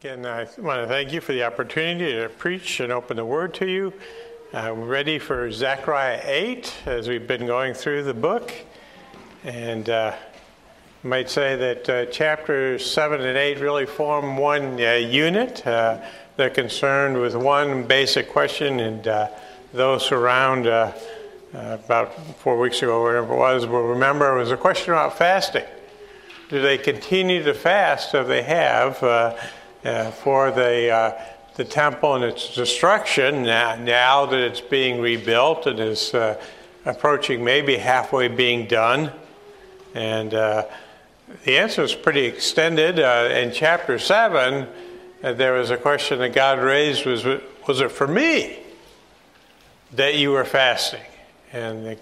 Again, I want to thank you for the opportunity to preach and open the Word to you. I'm ready for Zechariah 8 as we've been going through the book. And uh, I might say that uh, chapters 7 and 8 really form one uh, unit. Uh, they're concerned with one basic question, and uh, those around about four weeks ago, whatever it was, will remember it was a question about fasting. Do they continue to fast if they have? Uh, for the, uh, the temple and its destruction now, now, that it's being rebuilt and is uh, approaching maybe halfway being done. And uh, the answer is pretty extended. Uh, in chapter 7, uh, there was a question that God raised was, was it for me that you were fasting? And the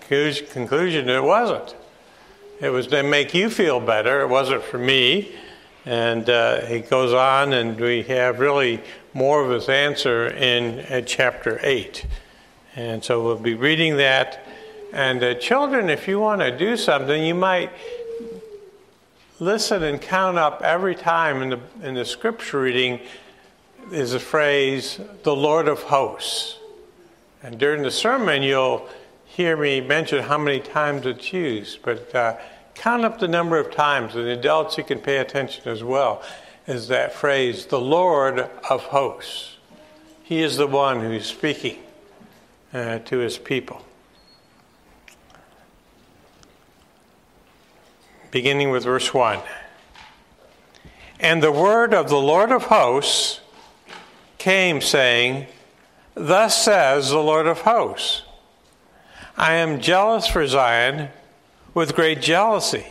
conclusion, it wasn't. It was to make you feel better. It wasn't for me. And uh, he goes on, and we have really more of his answer in uh, chapter 8. And so we'll be reading that. And uh, children, if you want to do something, you might listen and count up every time in the, in the scripture reading is a phrase, the Lord of hosts. And during the sermon, you'll hear me mention how many times it's used. But uh, count up the number of times, and the adults you can pay attention as well, is that phrase, the Lord of hosts. He is the one who's speaking uh, to his people. Beginning with verse 1. And the word of the Lord of hosts came, saying, Thus says the Lord of hosts, I am jealous for Zion with great jealousy,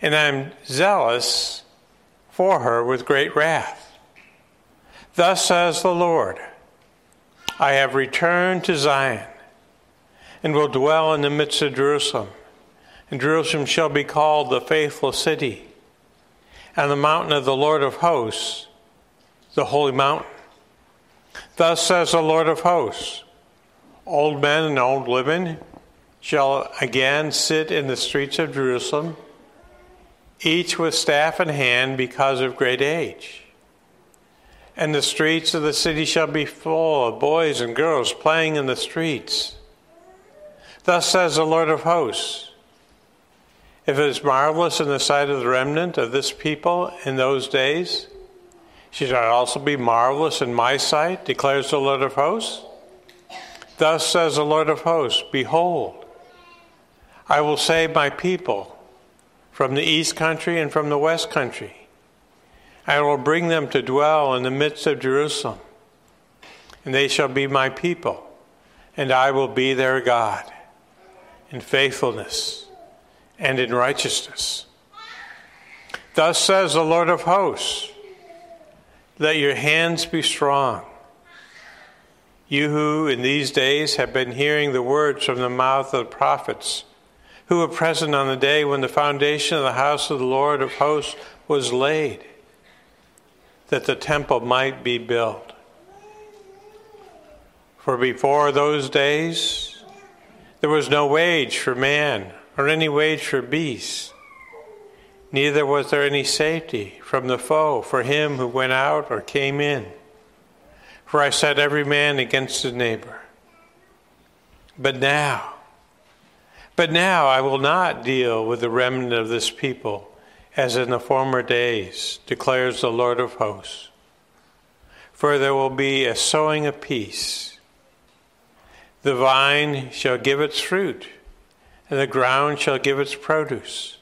and I am zealous for her with great wrath. Thus says the Lord I have returned to Zion, and will dwell in the midst of Jerusalem. And Jerusalem shall be called the faithful city, and the mountain of the Lord of hosts, the holy mountain. Thus says the Lord of hosts Old men and old women shall again sit in the streets of Jerusalem, each with staff in hand because of great age. And the streets of the city shall be full of boys and girls playing in the streets. Thus says the Lord of hosts If it is marvelous in the sight of the remnant of this people in those days, shall it also be marvelous in my sight, declares the Lord of hosts. Thus says the Lord of hosts Behold, I will save my people from the east country and from the west country. I will bring them to dwell in the midst of Jerusalem, and they shall be my people, and I will be their God in faithfulness and in righteousness. Thus says the Lord of hosts Let your hands be strong. You who in these days have been hearing the words from the mouth of the prophets, who were present on the day when the foundation of the house of the Lord of hosts was laid, that the temple might be built. For before those days, there was no wage for man or any wage for beast. Neither was there any safety from the foe for him who went out or came in. For I set every man against his neighbor. But now, but now I will not deal with the remnant of this people as in the former days, declares the Lord of hosts. For there will be a sowing of peace. The vine shall give its fruit, and the ground shall give its produce,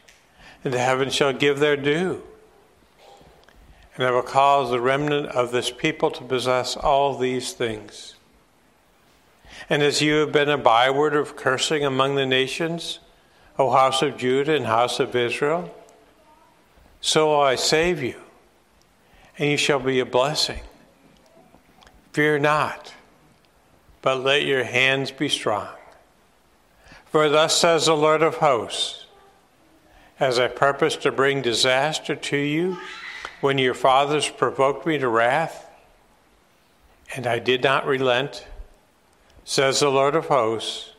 and the heavens shall give their due. And I will cause the remnant of this people to possess all these things. And as you have been a byword of cursing among the nations, O house of Judah and house of Israel, so will I save you, and you shall be a blessing. Fear not, but let your hands be strong. For thus says the Lord of hosts As I purposed to bring disaster to you when your fathers provoked me to wrath, and I did not relent says the Lord of hosts.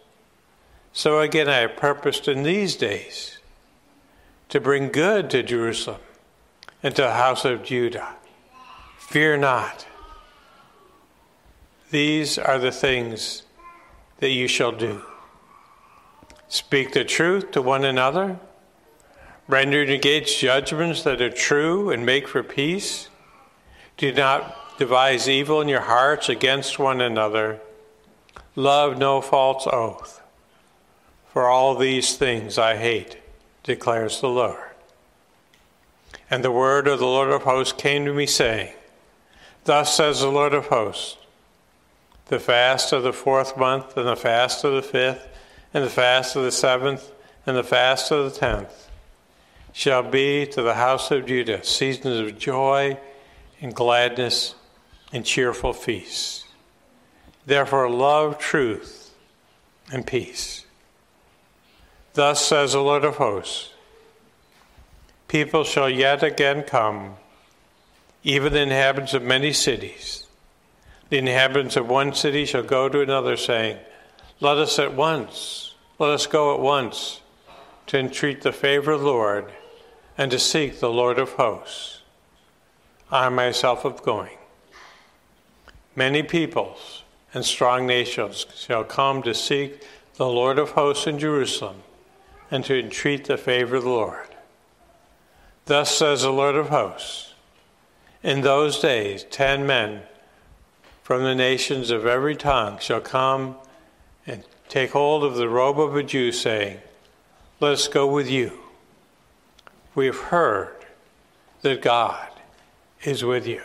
So again, I have purposed in these days to bring good to Jerusalem and to the house of Judah, Fear not. These are the things that you shall do. Speak the truth to one another, render against judgments that are true, and make for peace. Do not devise evil in your hearts against one another. Love no false oath. For all these things I hate, declares the Lord. And the word of the Lord of hosts came to me, saying, Thus says the Lord of hosts the fast of the fourth month, and the fast of the fifth, and the fast of the seventh, and the fast of the tenth shall be to the house of Judah seasons of joy and gladness and cheerful feasts. Therefore, love truth and peace. Thus says the Lord of hosts People shall yet again come, even the inhabitants of many cities the inhabitants of one city shall go to another, saying, Let us at once, let us go at once to entreat the favor of the Lord and to seek the Lord of hosts. I myself am going. Many peoples and strong nations shall come to seek the Lord of hosts in Jerusalem and to entreat the favor of the Lord. Thus says the Lord of hosts In those days, ten men from the nations of every tongue shall come and take hold of the robe of a Jew, saying, Let us go with you. We have heard that God is with you.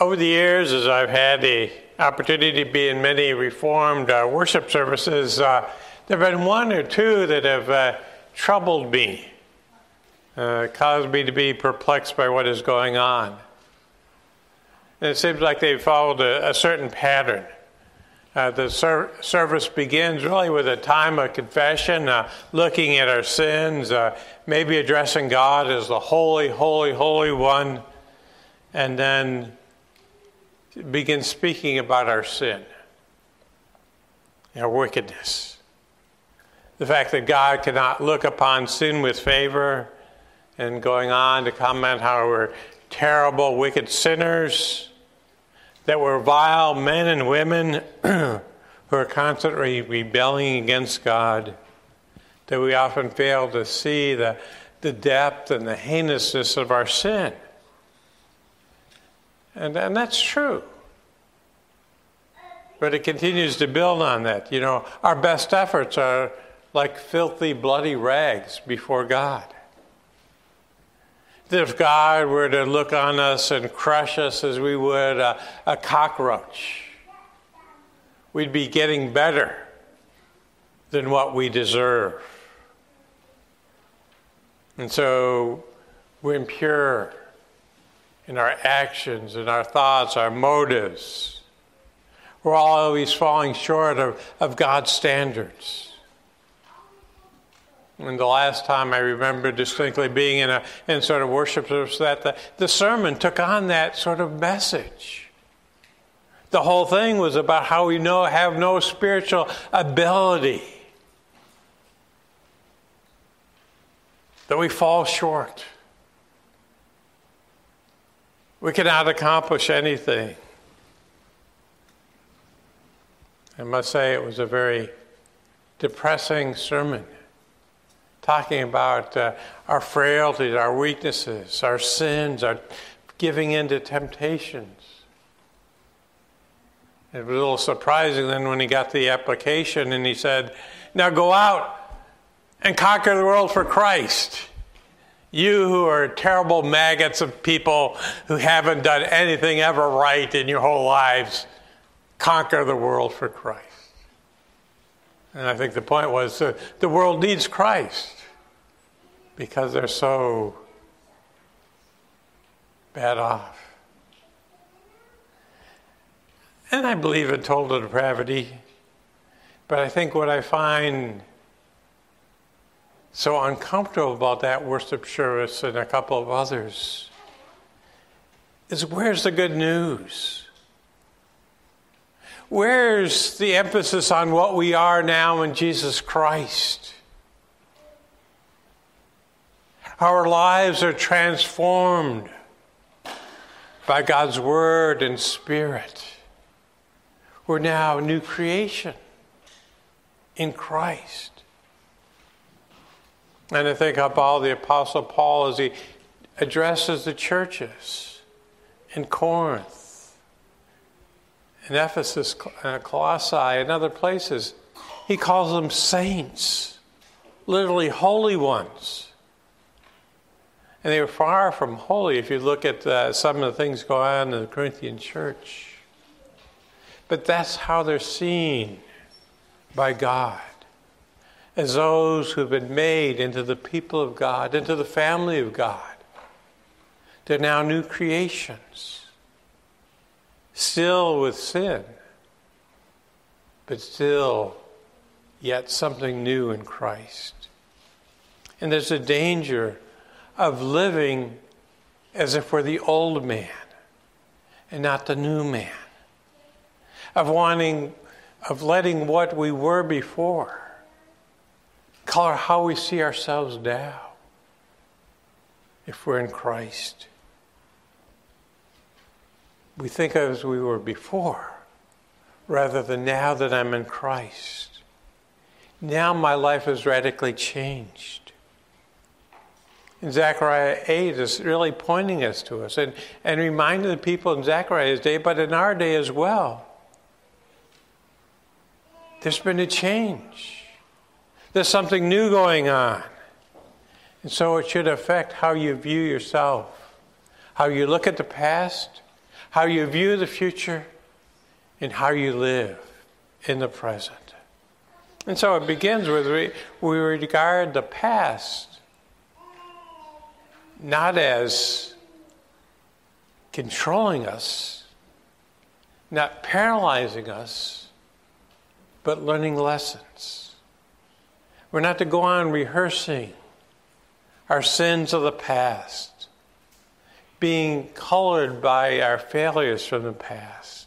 Over the years, as I've had the opportunity to be in many Reformed uh, worship services, uh, there have been one or two that have uh, troubled me uh, caused me to be perplexed by what is going on. And it seems like they've followed a, a certain pattern. Uh, the ser- service begins really with a time of confession, uh, looking at our sins, maybe addressing God as the holy, holy, holy one, and then begin speaking about our sin, our wickedness. The fact that God cannot look upon sin with favor, and going on to comment how we're terrible, wicked sinners, that we're vile men and women who are constantly rebelling against God, that we often fail to see the, the depth and the heinousness of our sin. And, and that's true. But it continues to build on that. You know, our best efforts are like filthy, bloody rags before God if God were to look on us and crush us as we would a, a cockroach, we'd be getting better than what we deserve. And so we're impure in our actions, in our thoughts, our motives. We're always falling short of, of God's standards. And the last time I remember distinctly being in a in sort of worship service that the, the sermon took on that sort of message. The whole thing was about how we know have no spiritual ability. That we fall short. We cannot accomplish anything. I must say it was a very depressing sermon talking about uh, our frailties, our weaknesses, our sins, our giving in to temptations. It was a little surprising then when he got the application and he said, Now go out and conquer the world for Christ. You who are terrible maggots of people who haven't done anything ever right in your whole lives, conquer the world for Christ. And I think the point was uh, the world needs Christ because they're so bad off. And I believe in total depravity, but I think what I find so uncomfortable about that worship service and a couple of others is where's the good news? Where's the emphasis on what we are now in Jesus Christ? our lives are transformed by God's Word and Spirit. We're now a new creation in Christ. And I think about the Apostle Paul as he addresses the churches in Corinth, in Ephesus, uh, Colossae, and other places. He calls them saints, literally holy ones. And they were far from holy if you look at uh, some of the things going on in the Corinthian church. But that's how they're seen by God as those who've been made into the people of God, into the family of God. They're now new creations, still with sin, but still yet something new in Christ. And there's a danger of living as if we're the old man and not the new man, of wanting, of letting what we were before color how we see ourselves now if we're in Christ. We think as we were before rather than now that I'm in Christ. Now my life is radically changed. And Zechariah 8 is really pointing us to us and, and reminding the people in Zechariah's day, but in our day as well. There's been a change. There's something new going on. And so it should affect how you view yourself, how you look at the past, how you view the future, and how you live in the present. And so it begins with we, we regard the past not as controlling us, not paralyzing us, but learning lessons. We're not to go on rehearsing our sins of the past, being colored by our failures from the past,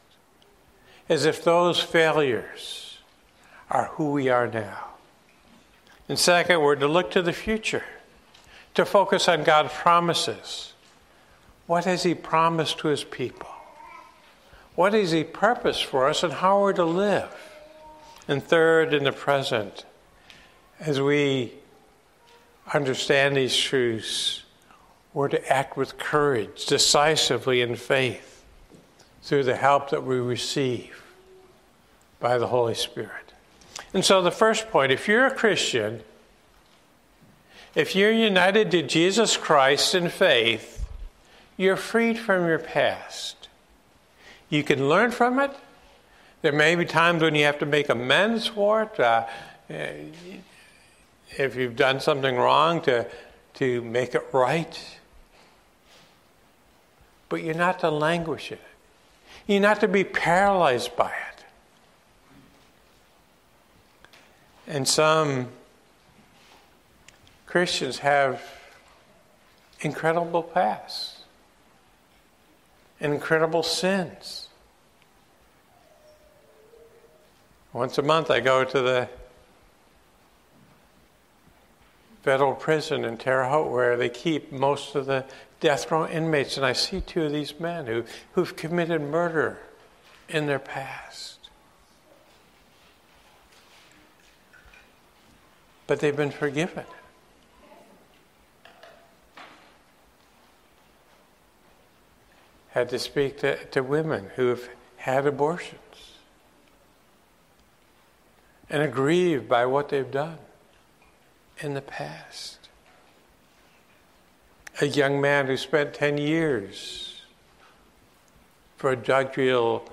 as if those failures are who we are now. And second, we're to look to the future, to focus on God's promises. What has He promised to His people? What is He purposed for us, and how are we're to live? And third, in the present, as we understand these truths, we're to act with courage, decisively in faith, through the help that we receive by the Holy Spirit. And so, the first point if you're a Christian, if you're united to Jesus Christ in faith, you're freed from your past. You can learn from it. There may be times when you have to make amends for it. Uh, if you've done something wrong to, to make it right. But you're not to languish in it. You're not to be paralyzed by it. And some Christians have incredible pasts incredible sins. Once a month, I go to the federal prison in Terre Haute where they keep most of the death row inmates. And I see two of these men who, who've committed murder in their past. But they've been forgiven. Had to speak to, to women who have had abortions and aggrieved by what they've done in the past. A young man who spent 10 years for a drug deal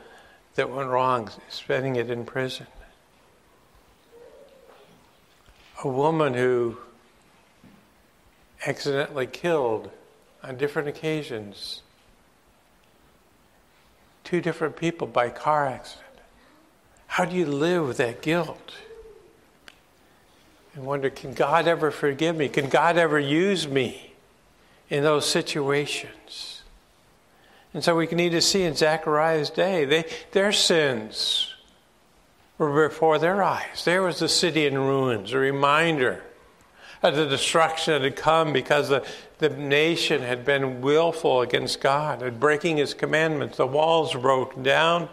that went wrong, spending it in prison. A woman who accidentally killed on different occasions two different people by car accident. How do you live with that guilt? And wonder can God ever forgive me? Can God ever use me in those situations? And so we need to see in Zechariah's day, they, their sins were before their eyes. There was the city in ruins, a reminder of the destruction that had come because the, the nation had been willful against God and breaking his commandments. The walls broke down.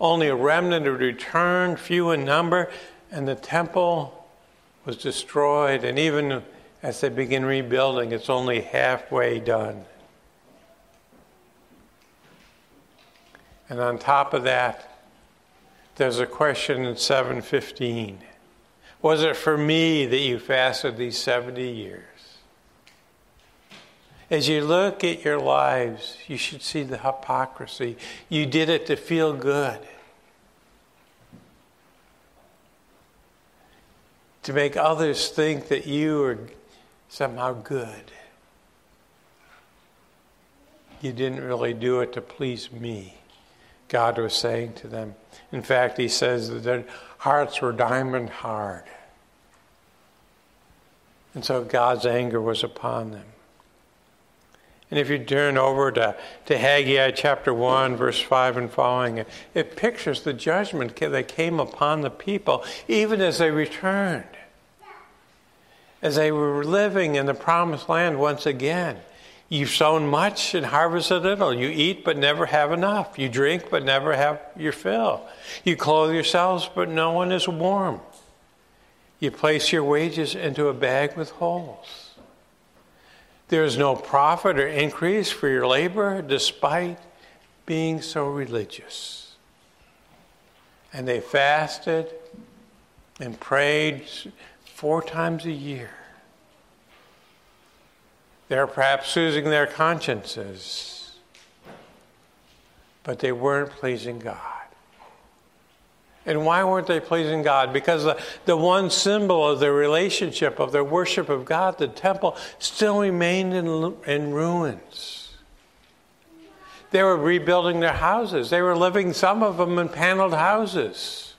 Only a remnant had returned, few in number, and the temple was destroyed. And even as they begin rebuilding, it's only halfway done. And on top of that, there's a question in 715. Was it for me that you fasted these 70 years? As you look at your lives, you should see the hypocrisy. You did it to feel good, to make others think that you are somehow good. You didn't really do it to please me, God was saying to them. In fact, he says that their hearts were diamond hard. And so God's anger was upon them. And if you turn over to, to Haggai chapter 1, verse 5 and following, it, it pictures the judgment that came upon the people even as they returned. As they were living in the promised land once again. You've sown much and harvested little. You eat but never have enough. You drink but never have your fill. You clothe yourselves but no one is warm. You place your wages into a bag with holes. There is no profit or increase for your labor despite being so religious. And they fasted and prayed four times a year. They're perhaps soothing their consciences, but they weren't pleasing God. And why weren't they pleasing God? Because the, the one symbol of their relationship, of their worship of God, the temple, still remained in, in ruins. They were rebuilding their houses. They were living, some of them, in paneled houses.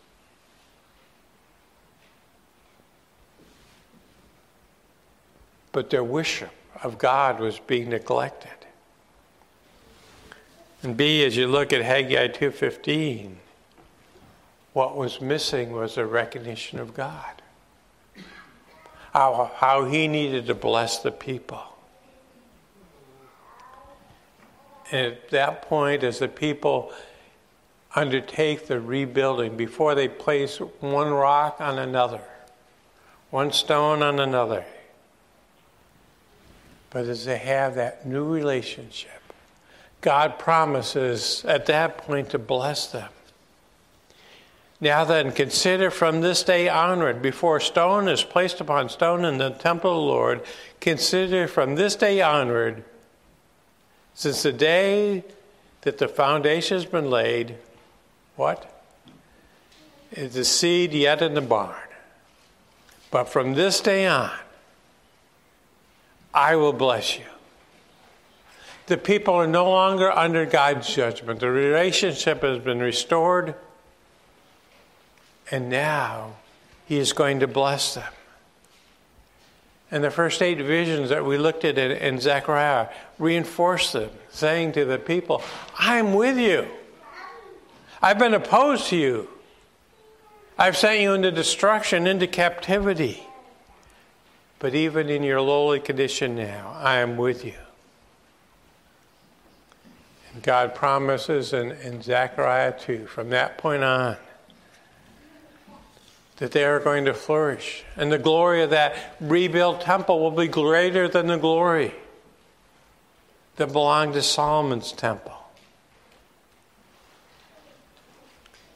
But their worship of God was being neglected. And B, as you look at Haggai 2.15, what was missing was a recognition of God. How, how he needed to bless the people. And at that point, as the people undertake the rebuilding, before they place one rock on another, one stone on another, but as they have that new relationship, God promises at that point to bless them. Now then, consider from this day onward, before stone is placed upon stone in the temple of the Lord, consider from this day onward, since the day that the foundation has been laid, what? Is the seed yet in the barn. But from this day on, I will bless you. The people are no longer under God's judgment. The relationship has been restored, and now He is going to bless them. And the first eight visions that we looked at in, in Zechariah reinforce them, saying to the people, I'm with you. I've been opposed to you. I've sent you into destruction, into captivity. But even in your lowly condition now, I am with you. And God promises in, in Zechariah 2, from that point on, that they are going to flourish. And the glory of that rebuilt temple will be greater than the glory that belonged to Solomon's temple.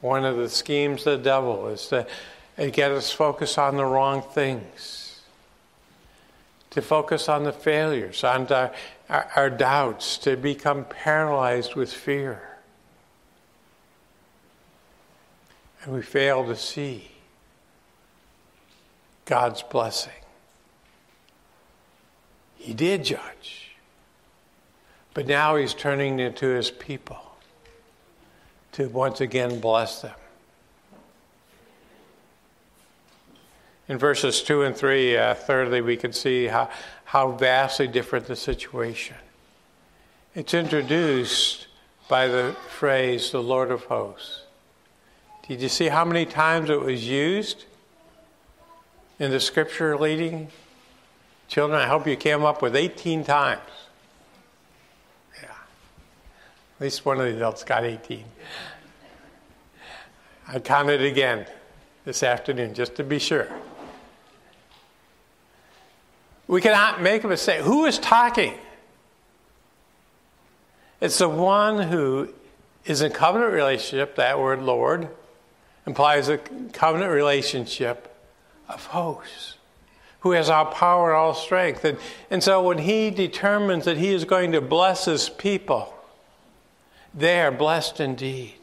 One of the schemes of the devil is to get us focused on the wrong things to focus on the failures, on our, our, our doubts, to become paralyzed with fear. And we fail to see God's blessing. He did judge, but now He's turning to His people to once again bless them. In verses 2 and 3, uh, thirdly, we can see how, how vastly different the situation. It's introduced by the phrase, the Lord of hosts. Did you see how many times it was used in the scripture leading? Children, I hope you came up with 18 times. Yeah. At least one of the adults got 18. I counted again this afternoon just to be sure. We cannot make a mistake. Who is talking? It's the one who is in covenant relationship. That word Lord implies a covenant relationship of hosts, who has all power and all strength. And, and so when he determines that he is going to bless his people, they are blessed indeed.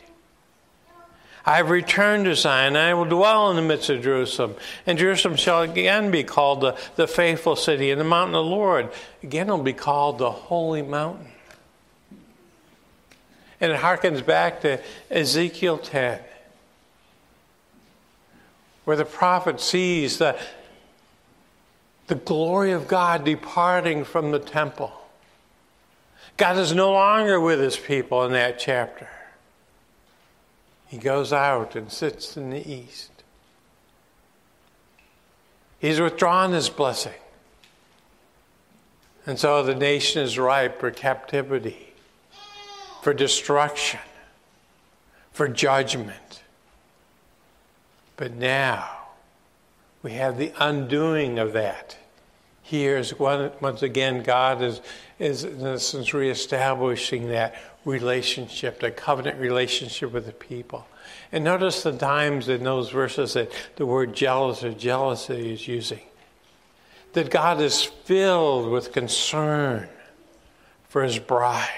I have returned to Zion, and I will dwell in the midst of Jerusalem. And Jerusalem shall again be called the, the faithful city, and the mountain of the Lord again will be called the holy mountain. And it harkens back to Ezekiel 10, where the prophet sees the, the glory of God departing from the temple. God is no longer with his people in that chapter. He goes out and sits in the east. He's withdrawn his blessing. And so the nation is ripe for captivity, for destruction, for judgment. But now we have the undoing of that. Here's once again, God is, is in reestablishing that relationship, the covenant relationship with the people. And notice the times in those verses that the word jealous or jealousy is using. That God is filled with concern for his bride.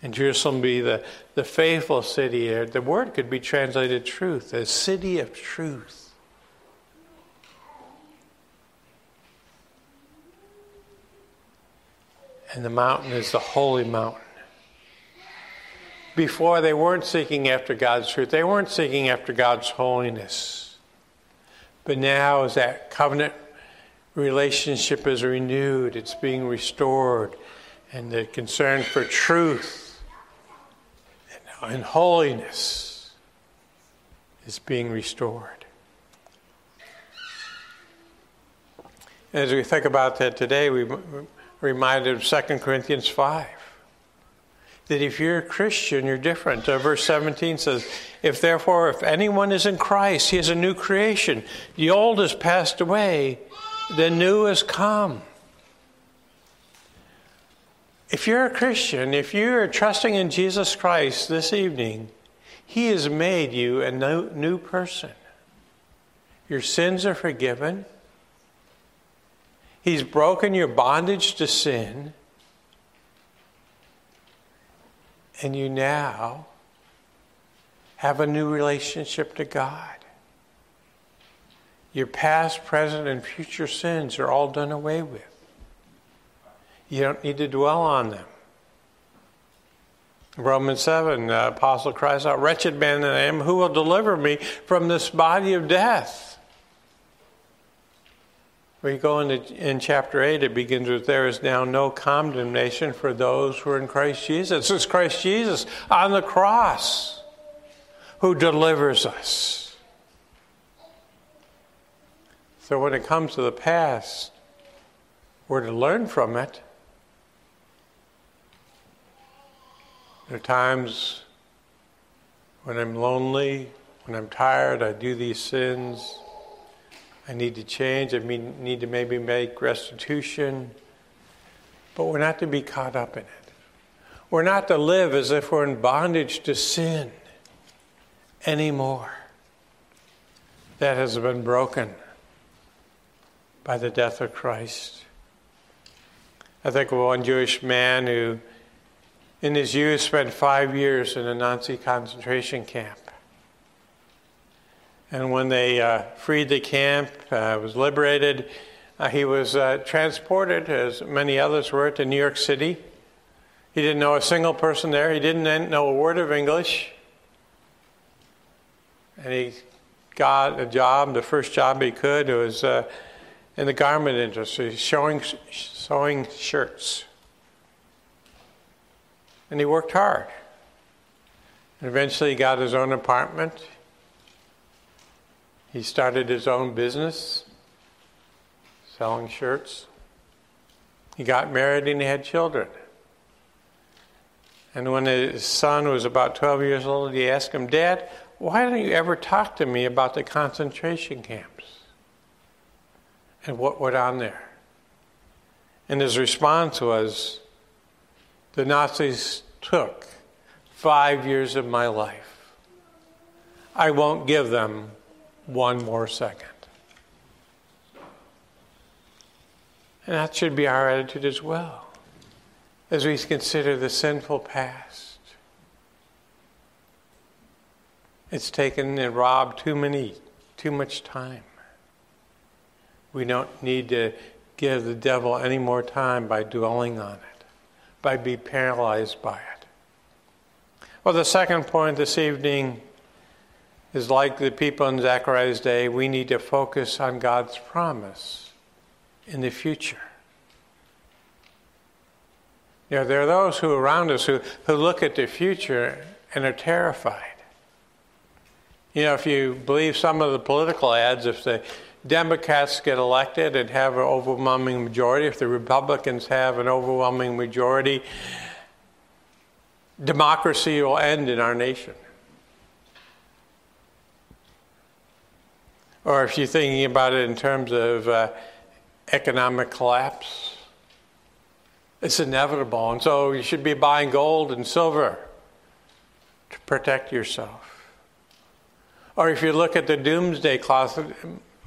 And Jerusalem be the, the faithful city. The word could be translated truth, a city of truth. And the mountain is the holy mountain before they weren't seeking after God's truth, they weren't seeking after God's holiness. But now, as that covenant relationship is renewed, it's being restored, and the concern for truth and holiness is being restored. As we think about that today, we're reminded of 2 Corinthians 5 that if you're a Christian, you're different. Uh, verse 17 says, If therefore, if anyone is in Christ, he is a new creation. The old has passed away, the new has come. If you're a Christian, if you're trusting in Jesus Christ this evening, he has made you a new, new person. Your sins are forgiven. He's broken your bondage to sin. And you now have a new relationship to God. Your past, present, and future sins are all done away with. You don't need to dwell on them. Romans 7, the apostle cries out, Wretched man that I am, who will deliver me from this body of death? We go into in chapter 8, it begins with, There is now no condemnation for those who are in Christ Jesus. It's Christ Jesus on the cross who delivers us. So when it comes to the past, we're to learn from it. There are times when I'm lonely, when I'm tired, I do these sins. I need to change. I mean, need to maybe make restitution. But we're not to be caught up in it. We're not to live as if we're in bondage to sin anymore. That has been broken by the death of Christ. I think of one Jewish man who, in his youth, spent five years in a Nazi concentration camp. And when they uh, freed the camp, uh, was liberated, uh, he was uh, transported, as many others were, to New York City. He didn't know a single person there. He didn't know a word of English. And he got a job, the first job he could. It was uh, in the garment industry, sewing, sewing shirts. And he worked hard. And eventually he got his own apartment. He started his own business, selling shirts. He got married and he had children. And when his son was about 12 years old, he asked him, Dad, why don't you ever talk to me about the concentration camps and what went on there? And his response was, The Nazis took five years of my life. I won't give them one more second. And that should be our attitude as well as we consider the sinful past. It's taken and robbed too many, too much time. We don't need to give the devil any more time by dwelling on it, by being paralyzed by it. Well, the second point this evening is like the people in Zechariah's day, we need to focus on God's promise in the future. You know, there are those who around us who, who look at the future and are terrified. You know, if you believe some of the political ads, if the Democrats get elected and have an overwhelming majority, if the Republicans have an overwhelming majority, democracy will end in our nation. Or if you're thinking about it in terms of uh, economic collapse, it's inevitable. And so you should be buying gold and silver to protect yourself. Or if you look at the doomsday clock, it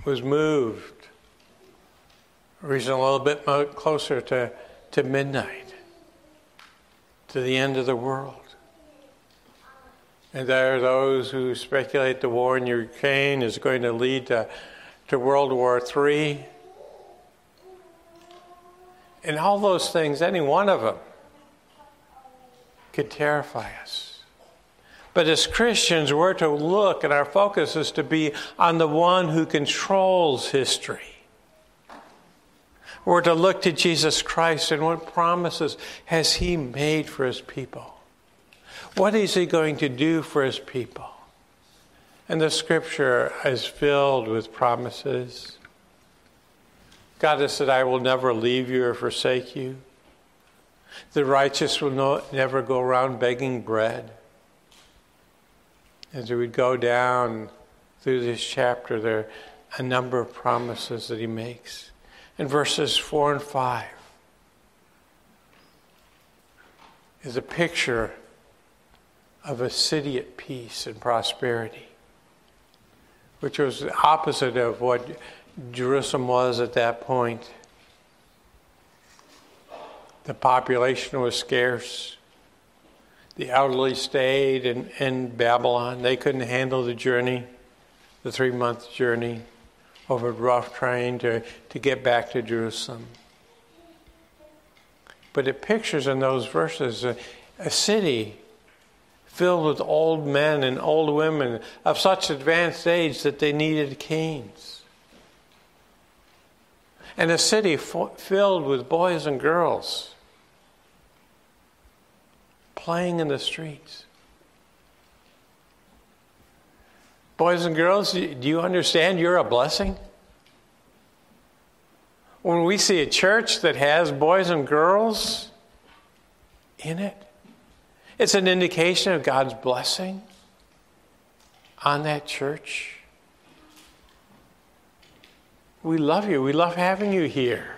was moved reason a little bit closer to, to midnight, to the end of the world. And there are those who speculate the war in Ukraine is going to lead to, to World War III. And all those things, any one of them, could terrify us. But as Christians, we're to look, and our focus is to be on the one who controls history. We're to look to Jesus Christ and what promises has He made for His people. What is He going to do for His people? And the scripture is filled with promises. God has said, I will never leave you or forsake you. The righteous will no, never go around begging bread. As we go down through this chapter, there are a number of promises that he makes. In verses 4 and 5 is a picture of a city at peace and prosperity, which was the opposite of what Jerusalem was at that point. The population was scarce. The elderly stayed in, in Babylon. They couldn't handle the journey, the three month journey over rough terrain to, to get back to Jerusalem. But it pictures in those verses a, a city filled with old men and old women of such advanced age that they needed canes and a city f- filled with boys and girls playing in the streets. Boys and girls, do you understand you're a blessing? When we see a church that has boys and girls in it, it's an indication of God's blessing on that church. We love you. We love having you here.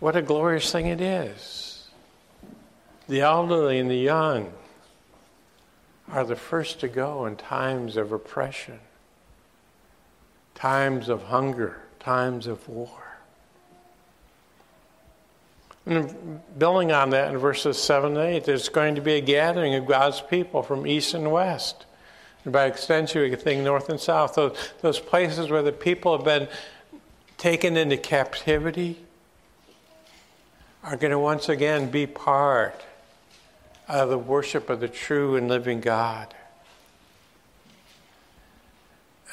What a glorious thing it is. The elderly and the young are the first to go in times of oppression, times of hunger, times of war. And building on that in verses 7 and 8, there's going to be a gathering of God's people from east and west. And by extension, we can think north and south, those, those places where the people have been taken into captivity are going to once again be part of the worship of the true and living God.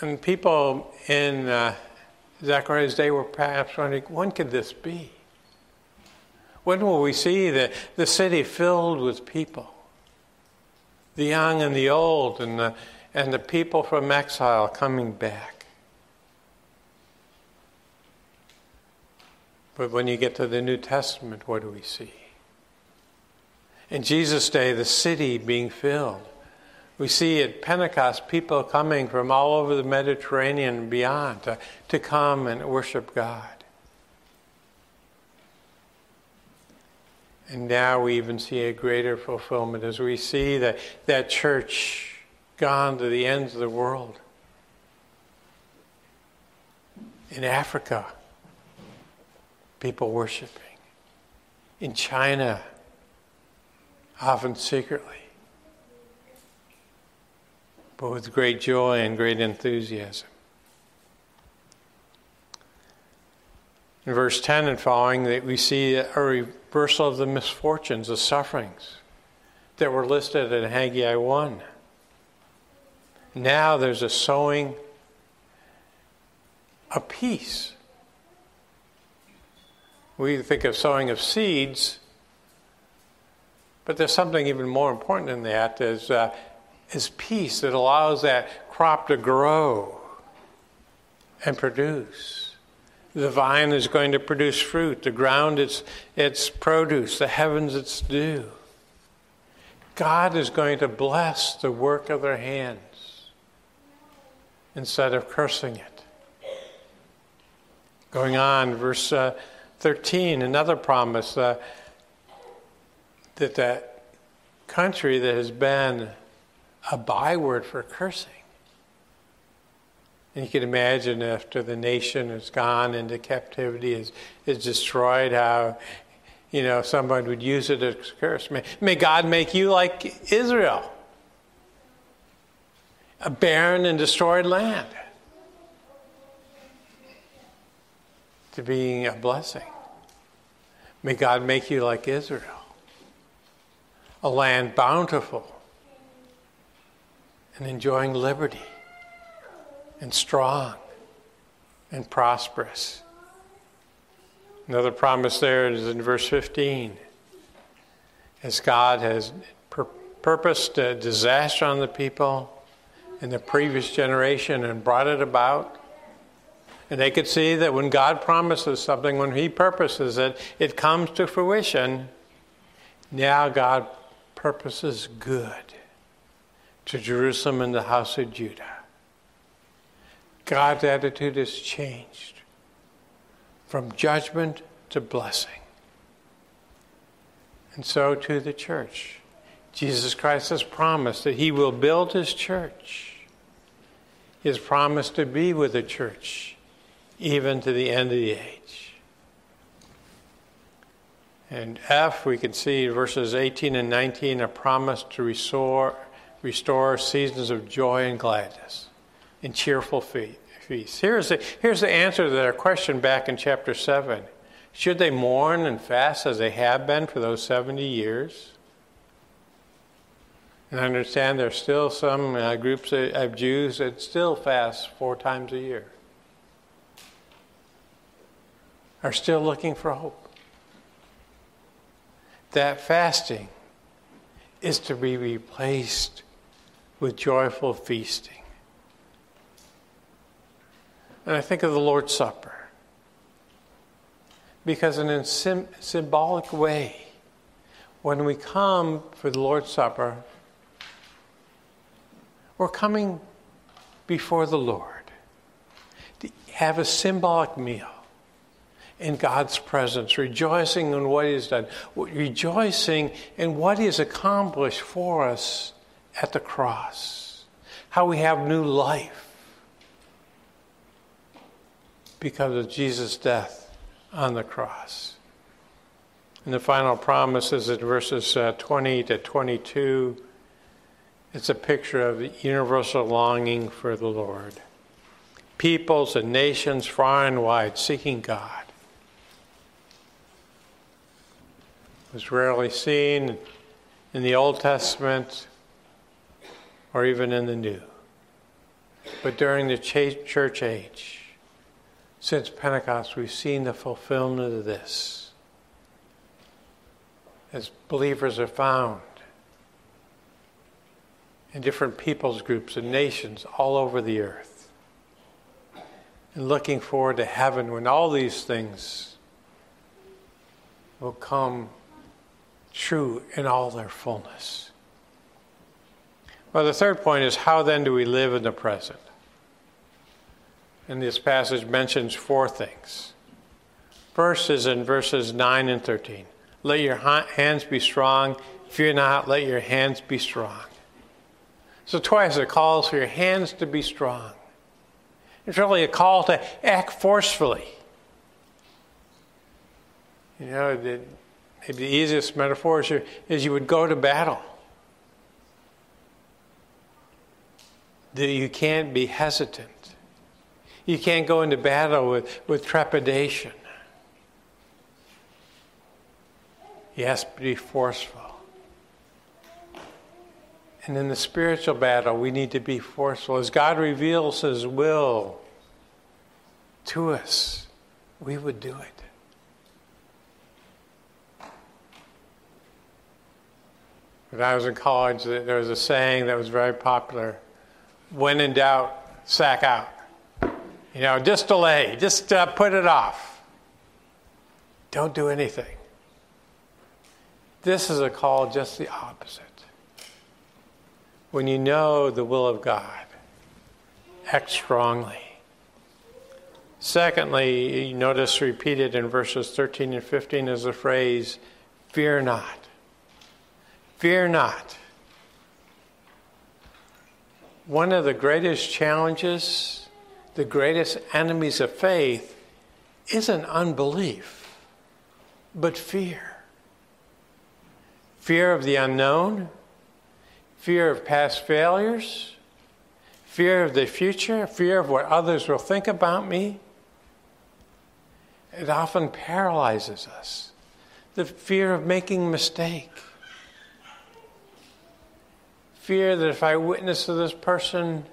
And people in uh, Zechariah's day were perhaps wondering, when could this be? When will we see the, the city filled with people? The young and the old, and the, and the people from exile coming back. But when you get to the New Testament, what do we see? In Jesus' day, the city being filled. We see at Pentecost people coming from all over the Mediterranean and beyond to, to come and worship God. And now we even see a greater fulfillment as we see that, that church gone to the ends of the world. In Africa, people worshiping. In China, often secretly, but with great joy and great enthusiasm. In verse 10 and following, that we see a reversal of the misfortunes, the sufferings that were listed in Haggai 1. Now there's a sowing of peace. We think of sowing of seeds, but there's something even more important than that is, uh, is peace that allows that crop to grow and produce. The vine is going to produce fruit, the ground its, its produce, the heavens its dew. God is going to bless the work of their hands instead of cursing it. Going on, verse uh, 13, another promise uh, that that country that has been a byword for cursing and you can imagine after the nation has gone into captivity, is, is destroyed, how you know someone would use it as a curse. May, may God make you like Israel, a barren and destroyed land, to being a blessing. May God make you like Israel, a land bountiful and enjoying liberty and strong and prosperous. Another promise there is in verse 15. As God has pur- purposed a disaster on the people in the previous generation and brought it about, and they could see that when God promises something, when He purposes it, it comes to fruition. Now God purposes good to Jerusalem and the house of Judah. God's attitude has changed from judgment to blessing. And so to the church. Jesus Christ has promised that he will build his church. He has promised to be with the church even to the end of the age. And F, we can see verses 18 and 19 a promise to restore, restore seasons of joy and gladness and cheerful feet Here's the, here's the answer to their question back in chapter 7. Should they mourn and fast as they have been for those 70 years? And I understand there's still some uh, groups of Jews that still fast four times a year, are still looking for hope. That fasting is to be replaced with joyful feasting. And I think of the Lord's Supper. Because, in a sim- symbolic way, when we come for the Lord's Supper, we're coming before the Lord to have a symbolic meal in God's presence, rejoicing in what He has done, rejoicing in what He has accomplished for us at the cross, how we have new life because of Jesus' death on the cross. And the final promise is in verses uh, 20 to 22. It's a picture of the universal longing for the Lord. Peoples and nations far and wide seeking God. It was rarely seen in the Old Testament or even in the New. But during the church age, since Pentecost, we've seen the fulfillment of this. As believers are found in different peoples groups and nations all over the earth. And looking forward to heaven when all these things will come true in all their fullness. Well, the third point is how then do we live in the present? And this passage mentions four things. First is in verses 9 and 13. Let your hands be strong. Fear not, let your hands be strong. So, twice it calls for your hands to be strong. It's really a call to act forcefully. You know, the, maybe the easiest metaphor is is you would go to battle. That you can't be hesitant. You can't go into battle with, with trepidation. You have to be forceful. And in the spiritual battle, we need to be forceful. As God reveals His will to us, we would do it. When I was in college, there was a saying that was very popular when in doubt, sack out. You know, just delay, just uh, put it off. Don't do anything. This is a call just the opposite. When you know the will of God, act strongly. Secondly, you notice repeated in verses 13 and 15 is the phrase, fear not. Fear not. One of the greatest challenges, the greatest enemies of faith, isn't unbelief, but fear. Fear of the unknown, fear of past failures, fear of the future, fear of what others will think about me. It often paralyzes us. The fear of making mistake fear that if I witness to this person,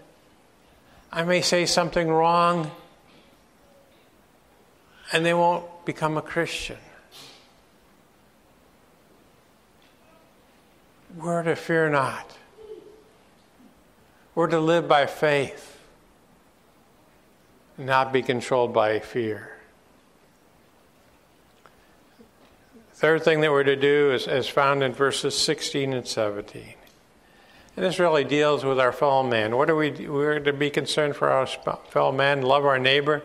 I may say something wrong and they won't become a Christian. We're to fear not. We're to live by faith, not be controlled by fear. Third thing that we're to do is, is found in verses 16 and 17. And this really deals with our fellow man. What are we? We're to be concerned for our fellow man, love our neighbor.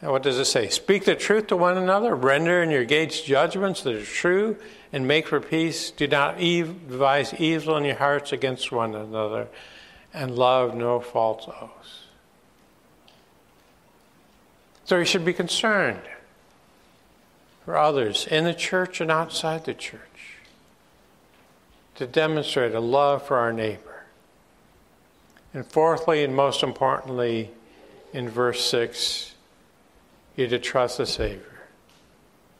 And what does it say? Speak the truth to one another, render in your gates judgments that are true, and make for peace. Do not devise evil in your hearts against one another, and love no false oaths. So we should be concerned for others in the church and outside the church to demonstrate a love for our neighbor. And fourthly, and most importantly, in verse 6, you to trust the Savior.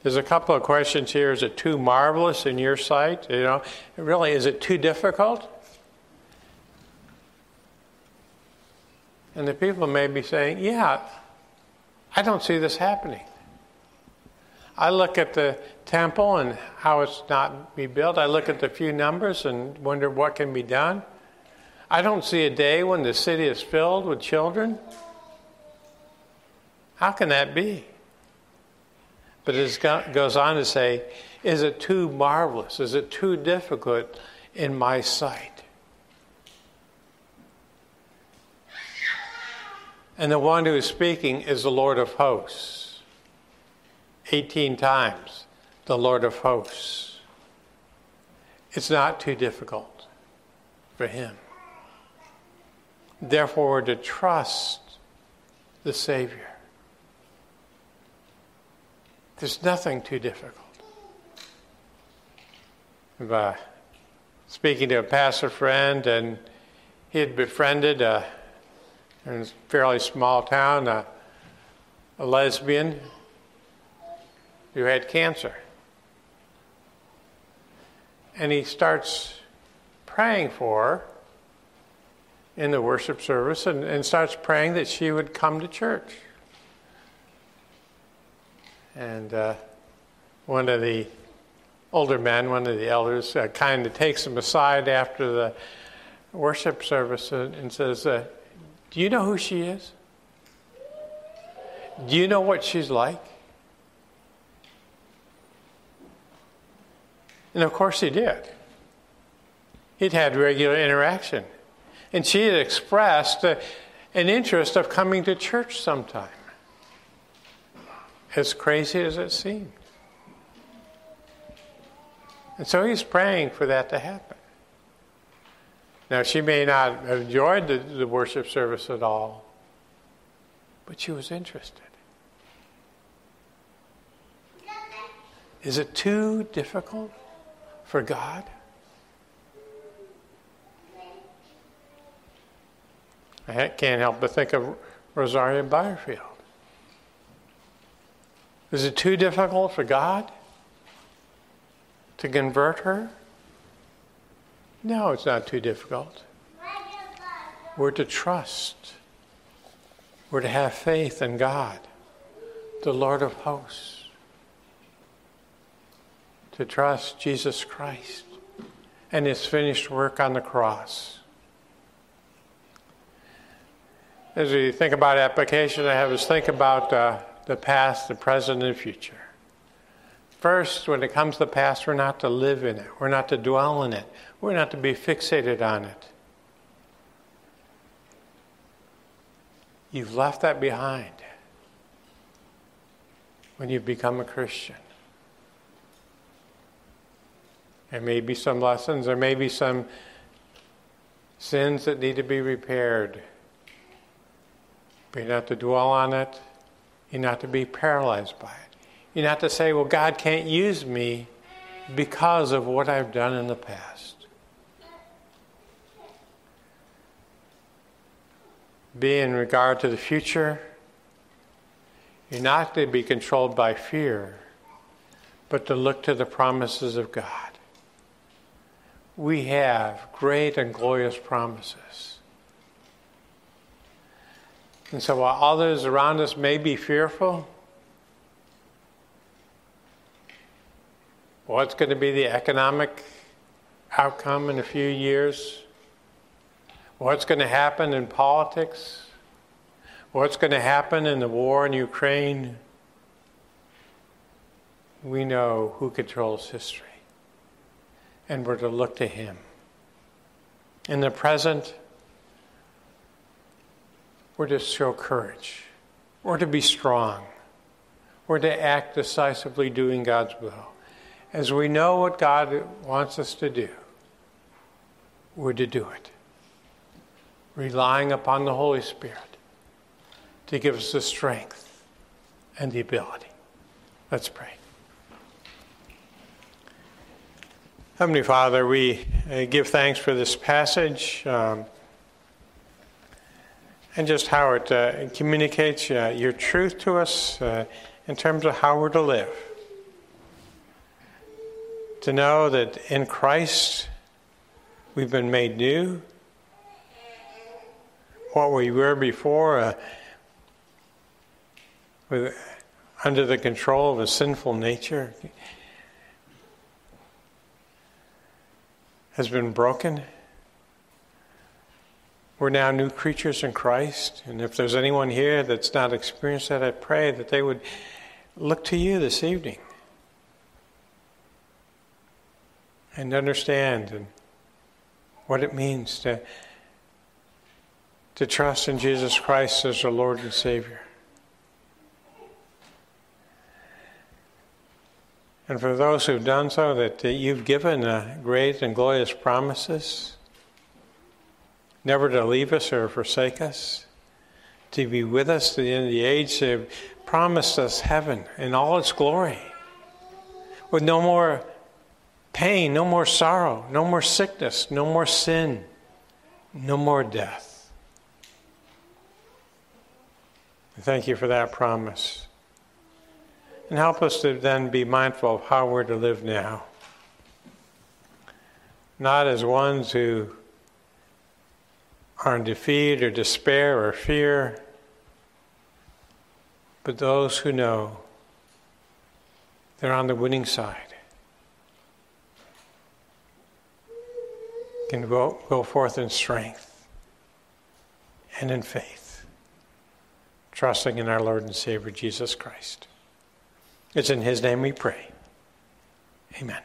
There's a couple of questions here. Is it too marvelous in your sight? You know, really, is it too difficult? And the people may be saying, Yeah, I don't see this happening. I look at the temple and how it's not rebuilt. I look at the few numbers and wonder what can be done. I don't see a day when the city is filled with children. How can that be? But it goes on to say, is it too marvelous? Is it too difficult in my sight? And the one who is speaking is the Lord of hosts. 18 times, the Lord of hosts. It's not too difficult for him. Therefore, we're to trust the Savior. There's nothing too difficult. By speaking to a pastor friend, and he had befriended a, in a fairly small town a, a lesbian who had cancer. And he starts praying for her in the worship service and, and starts praying that she would come to church. And uh, one of the older men, one of the elders, uh, kind of takes him aside after the worship service and, and says, uh, Do you know who she is? Do you know what she's like? And of course he did. He'd had regular interaction. And she had expressed uh, an interest of coming to church sometime. As crazy as it seemed. And so he's praying for that to happen. Now, she may not have enjoyed the, the worship service at all, but she was interested. Is it too difficult for God? I can't help but think of Rosaria Butterfield. Is it too difficult for God to convert her? No, it's not too difficult. We're to trust. We're to have faith in God, the Lord of hosts. To trust Jesus Christ and his finished work on the cross. As we think about application, I have us think about uh, the past, the present, and the future. First, when it comes to the past, we're not to live in it. We're not to dwell in it. We're not to be fixated on it. You've left that behind when you've become a Christian. There may be some lessons, there may be some sins that need to be repaired. But you're not to dwell on it. You're not to be paralyzed by it. You're not to say, well, God can't use me because of what I've done in the past. Be in regard to the future. You're not to be controlled by fear, but to look to the promises of God. We have great and glorious promises. And so while others around us may be fearful, what's going to be the economic outcome in a few years? What's going to happen in politics? What's going to happen in the war in Ukraine? We know who controls history, and we're to look to Him. In the present, we're to show courage. We're to be strong. We're to act decisively doing God's will. As we know what God wants us to do, we're to do it. Relying upon the Holy Spirit to give us the strength and the ability. Let's pray. Heavenly Father, we uh, give thanks for this passage. Um, and just how it uh, communicates uh, your truth to us uh, in terms of how we're to live. To know that in Christ we've been made new. What we were before, uh, under the control of a sinful nature, has been broken we're now new creatures in Christ. And if there's anyone here that's not experienced that, I pray that they would look to you this evening and understand and what it means to, to trust in Jesus Christ as our Lord and Savior. And for those who've done so, that you've given uh, great and glorious promises never to leave us or forsake us, to be with us to the end of the age, to promised us heaven in all its glory, with no more pain, no more sorrow, no more sickness, no more sin, no more death. Thank you for that promise. And help us to then be mindful of how we're to live now. Not as ones who are in defeat or despair or fear, but those who know they're on the winning side can go, go forth in strength and in faith, trusting in our Lord and Savior Jesus Christ. It's in His name we pray. Amen.